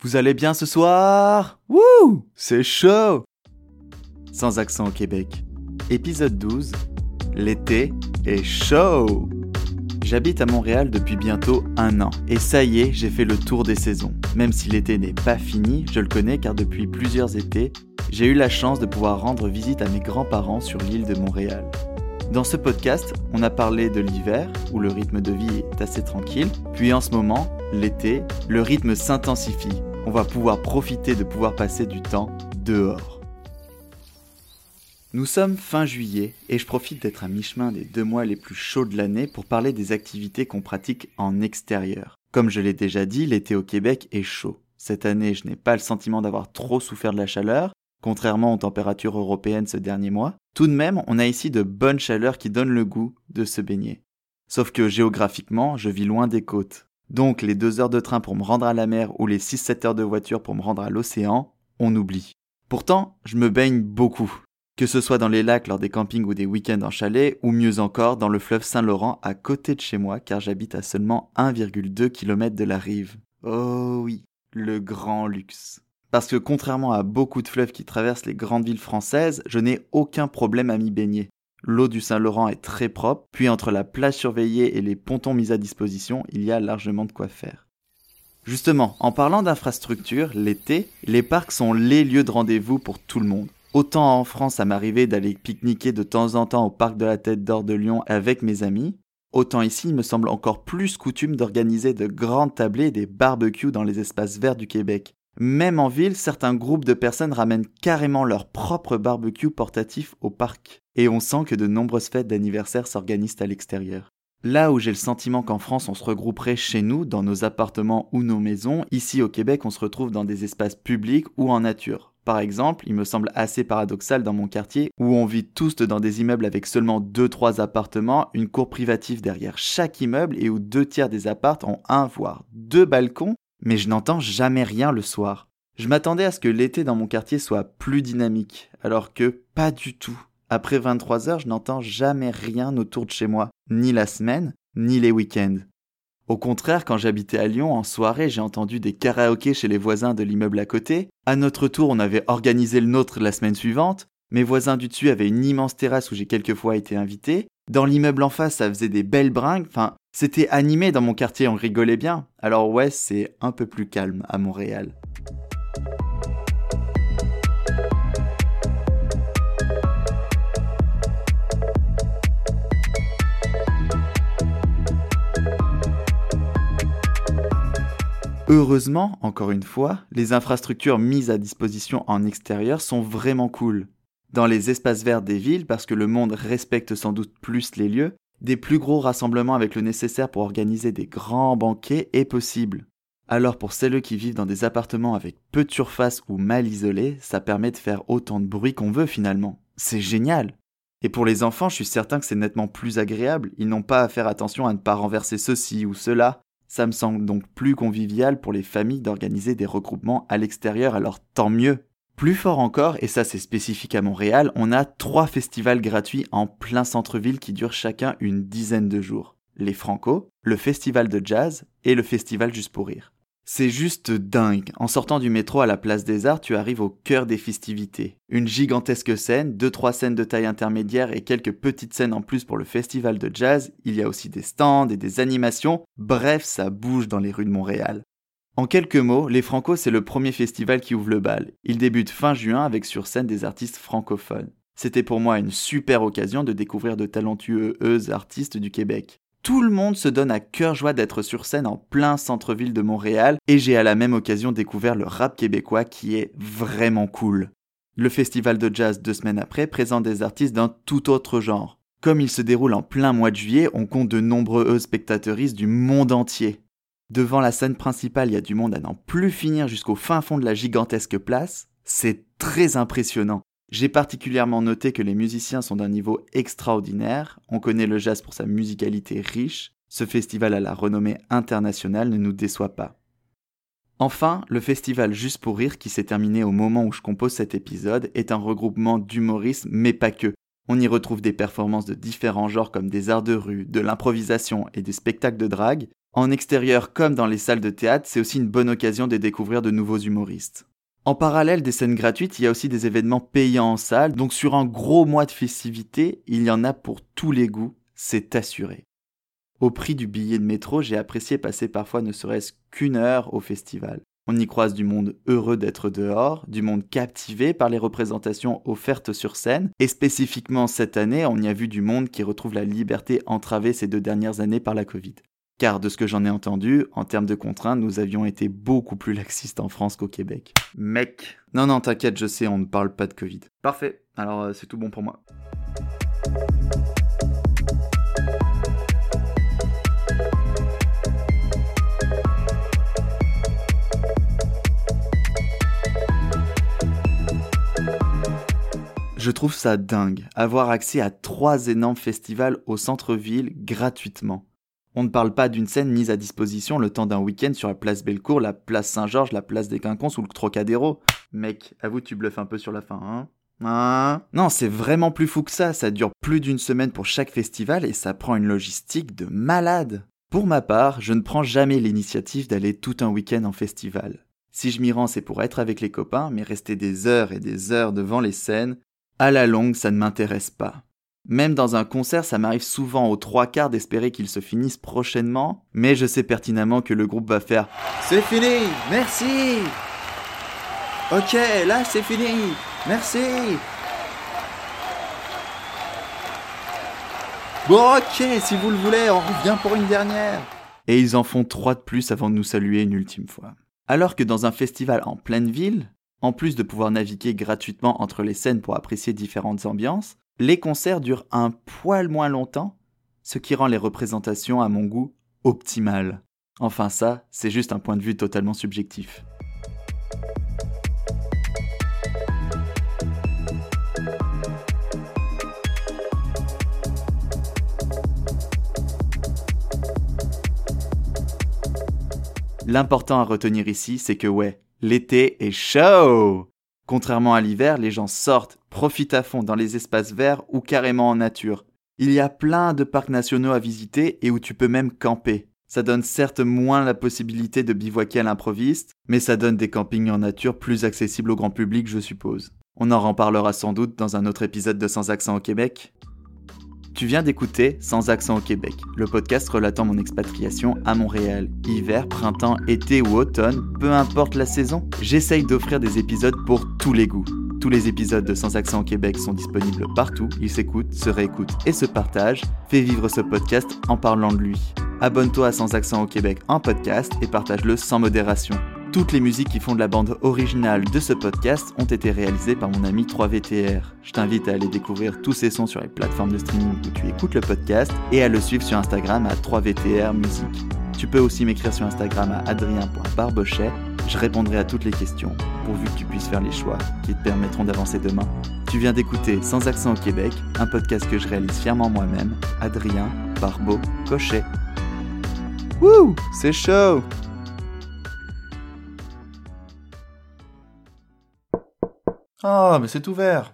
Vous allez bien ce soir? Wouh C'est chaud Sans accent au Québec. Épisode 12. L'été est chaud J'habite à Montréal depuis bientôt un an, et ça y est, j'ai fait le tour des saisons. Même si l'été n'est pas fini, je le connais car depuis plusieurs étés, j'ai eu la chance de pouvoir rendre visite à mes grands-parents sur l'île de Montréal. Dans ce podcast, on a parlé de l'hiver, où le rythme de vie est assez tranquille, puis en ce moment, l'été, le rythme s'intensifie. On va pouvoir profiter de pouvoir passer du temps dehors. Nous sommes fin juillet et je profite d'être à mi-chemin des deux mois les plus chauds de l'année pour parler des activités qu'on pratique en extérieur. Comme je l'ai déjà dit, l'été au Québec est chaud. Cette année, je n'ai pas le sentiment d'avoir trop souffert de la chaleur, contrairement aux températures européennes ce dernier mois. Tout de même, on a ici de bonnes chaleurs qui donnent le goût de se baigner. Sauf que géographiquement, je vis loin des côtes. Donc les deux heures de train pour me rendre à la mer ou les 6-7 heures de voiture pour me rendre à l'océan, on oublie. Pourtant, je me baigne beaucoup. Que ce soit dans les lacs lors des campings ou des week-ends en chalet, ou mieux encore dans le fleuve Saint-Laurent à côté de chez moi car j'habite à seulement 1,2 km de la rive. Oh oui, le grand luxe. Parce que contrairement à beaucoup de fleuves qui traversent les grandes villes françaises, je n'ai aucun problème à m'y baigner. L'eau du Saint-Laurent est très propre, puis entre la plage surveillée et les pontons mis à disposition, il y a largement de quoi faire. Justement, en parlant d'infrastructures, l'été, les parcs sont les lieux de rendez-vous pour tout le monde. Autant en France, ça m'arrivait d'aller pique-niquer de temps en temps au parc de la Tête d'Or de Lyon avec mes amis, autant ici, il me semble encore plus coutume d'organiser de grandes tablées et des barbecues dans les espaces verts du Québec. Même en ville, certains groupes de personnes ramènent carrément leur propre barbecue portatif au parc. Et on sent que de nombreuses fêtes d'anniversaire s'organisent à l'extérieur. Là où j'ai le sentiment qu'en France on se regrouperait chez nous, dans nos appartements ou nos maisons, ici au Québec on se retrouve dans des espaces publics ou en nature. Par exemple, il me semble assez paradoxal dans mon quartier où on vit tous dans des immeubles avec seulement 2-3 appartements, une cour privative derrière chaque immeuble et où deux tiers des appartes ont un voire deux balcons mais je n'entends jamais rien le soir. Je m'attendais à ce que l'été dans mon quartier soit plus dynamique, alors que pas du tout. Après 23 heures, je n'entends jamais rien autour de chez moi, ni la semaine, ni les week-ends. Au contraire, quand j'habitais à Lyon, en soirée, j'ai entendu des karaokés chez les voisins de l'immeuble à côté. À notre tour, on avait organisé le nôtre la semaine suivante. Mes voisins du dessus avaient une immense terrasse où j'ai quelquefois été invité. Dans l'immeuble en face, ça faisait des belles bringues. Enfin, c'était animé dans mon quartier, on rigolait bien. Alors ouais, c'est un peu plus calme à Montréal. Heureusement, encore une fois, les infrastructures mises à disposition en extérieur sont vraiment cool. Dans les espaces verts des villes, parce que le monde respecte sans doute plus les lieux, des plus gros rassemblements avec le nécessaire pour organiser des grands banquets est possible. Alors pour celles qui vivent dans des appartements avec peu de surface ou mal isolés, ça permet de faire autant de bruit qu'on veut finalement. C'est génial. Et pour les enfants, je suis certain que c'est nettement plus agréable, ils n'ont pas à faire attention à ne pas renverser ceci ou cela. Ça me semble donc plus convivial pour les familles d'organiser des regroupements à l'extérieur, alors tant mieux. Plus fort encore, et ça c'est spécifique à Montréal, on a trois festivals gratuits en plein centre-ville qui durent chacun une dizaine de jours. Les Franco, le festival de jazz et le festival Juste pour rire. C'est juste dingue. En sortant du métro à la place des Arts, tu arrives au cœur des festivités. Une gigantesque scène, deux trois scènes de taille intermédiaire et quelques petites scènes en plus pour le festival de jazz. Il y a aussi des stands et des animations. Bref, ça bouge dans les rues de Montréal. En quelques mots, les Franco, c'est le premier festival qui ouvre le bal. Il débute fin juin avec sur scène des artistes francophones. C'était pour moi une super occasion de découvrir de talentueux artistes du Québec. Tout le monde se donne à cœur joie d'être sur scène en plein centre-ville de Montréal et j'ai à la même occasion découvert le rap québécois qui est vraiment cool. Le festival de jazz deux semaines après présente des artistes d'un tout autre genre. Comme il se déroule en plein mois de juillet, on compte de nombreux spectateuristes du monde entier. Devant la scène principale, il y a du monde à n'en plus finir jusqu'au fin fond de la gigantesque place. C'est très impressionnant. J'ai particulièrement noté que les musiciens sont d'un niveau extraordinaire. On connaît le jazz pour sa musicalité riche. Ce festival à la renommée internationale ne nous déçoit pas. Enfin, le festival Juste pour rire qui s'est terminé au moment où je compose cet épisode est un regroupement d'humoristes mais pas que. On y retrouve des performances de différents genres comme des arts de rue, de l'improvisation et des spectacles de drague, En extérieur comme dans les salles de théâtre, c'est aussi une bonne occasion de découvrir de nouveaux humoristes. En parallèle des scènes gratuites, il y a aussi des événements payants en salle, donc sur un gros mois de festivités, il y en a pour tous les goûts, c'est assuré. Au prix du billet de métro, j'ai apprécié passer parfois ne serait-ce qu'une heure au festival. On y croise du monde heureux d'être dehors, du monde captivé par les représentations offertes sur scène, et spécifiquement cette année, on y a vu du monde qui retrouve la liberté entravée ces deux dernières années par la Covid. Car de ce que j'en ai entendu, en termes de contraintes, nous avions été beaucoup plus laxistes en France qu'au Québec. Mec. Non, non, t'inquiète, je sais, on ne parle pas de Covid. Parfait. Alors, euh, c'est tout bon pour moi. Je trouve ça dingue, avoir accès à trois énormes festivals au centre-ville gratuitement. On ne parle pas d'une scène mise à disposition le temps d'un week-end sur la place Bellecour, la place Saint-Georges, la place des Quinconces ou le Trocadéro. Mec, avoue tu bluffes un peu sur la fin, hein Hein? Non, c'est vraiment plus fou que ça, ça dure plus d'une semaine pour chaque festival et ça prend une logistique de malade. Pour ma part, je ne prends jamais l'initiative d'aller tout un week-end en festival. Si je m'y rends, c'est pour être avec les copains, mais rester des heures et des heures devant les scènes, à la longue, ça ne m'intéresse pas. Même dans un concert, ça m'arrive souvent aux trois quarts d'espérer qu'il se finisse prochainement, mais je sais pertinemment que le groupe va faire C'est fini, merci! Ok, là c'est fini, merci! Bon ok, si vous le voulez, on revient pour une dernière. Et ils en font trois de plus avant de nous saluer une ultime fois. Alors que dans un festival en pleine ville, en plus de pouvoir naviguer gratuitement entre les scènes pour apprécier différentes ambiances, les concerts durent un poil moins longtemps, ce qui rend les représentations à mon goût optimales. Enfin ça, c'est juste un point de vue totalement subjectif. L'important à retenir ici, c'est que ouais, L'été est chaud Contrairement à l'hiver, les gens sortent, profitent à fond dans les espaces verts ou carrément en nature. Il y a plein de parcs nationaux à visiter et où tu peux même camper. Ça donne certes moins la possibilité de bivouaquer à l'improviste, mais ça donne des campings en nature plus accessibles au grand public, je suppose. On en reparlera sans doute dans un autre épisode de Sans accent au Québec. Tu viens d'écouter Sans accent au Québec, le podcast relatant mon expatriation à Montréal. Hiver, printemps, été ou automne, peu importe la saison, j'essaye d'offrir des épisodes pour tous les goûts. Tous les épisodes de Sans accent au Québec sont disponibles partout, ils s'écoutent, se réécoutent et se partagent. Fais vivre ce podcast en parlant de lui. Abonne-toi à Sans accent au Québec en podcast et partage-le sans modération. Toutes les musiques qui font de la bande originale de ce podcast ont été réalisées par mon ami 3VTR. Je t'invite à aller découvrir tous ces sons sur les plateformes de streaming où tu écoutes le podcast et à le suivre sur Instagram à 3VTR Musique. Tu peux aussi m'écrire sur Instagram à adrien.barbochet. Je répondrai à toutes les questions, pourvu que tu puisses faire les choix qui te permettront d'avancer demain. Tu viens d'écouter Sans accent au Québec, un podcast que je réalise fièrement moi-même, Adrien Barbeau Cochet. Wouh, c'est chaud Ah, mais c'est ouvert